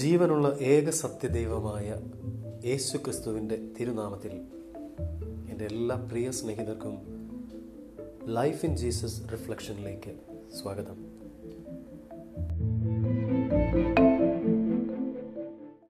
ജീവനുള്ള ഏക സത്യദൈവമായ യേശു ക്രിസ്തുവിന്റെ തിരുനാമത്തിൽ എന്റെ എല്ലാ പ്രിയ സ്നേഹിതർക്കും ലൈഫ് ഇൻ ജീസസ് റിഫ്ലക്ഷനിലേക്ക് സ്വാഗതം.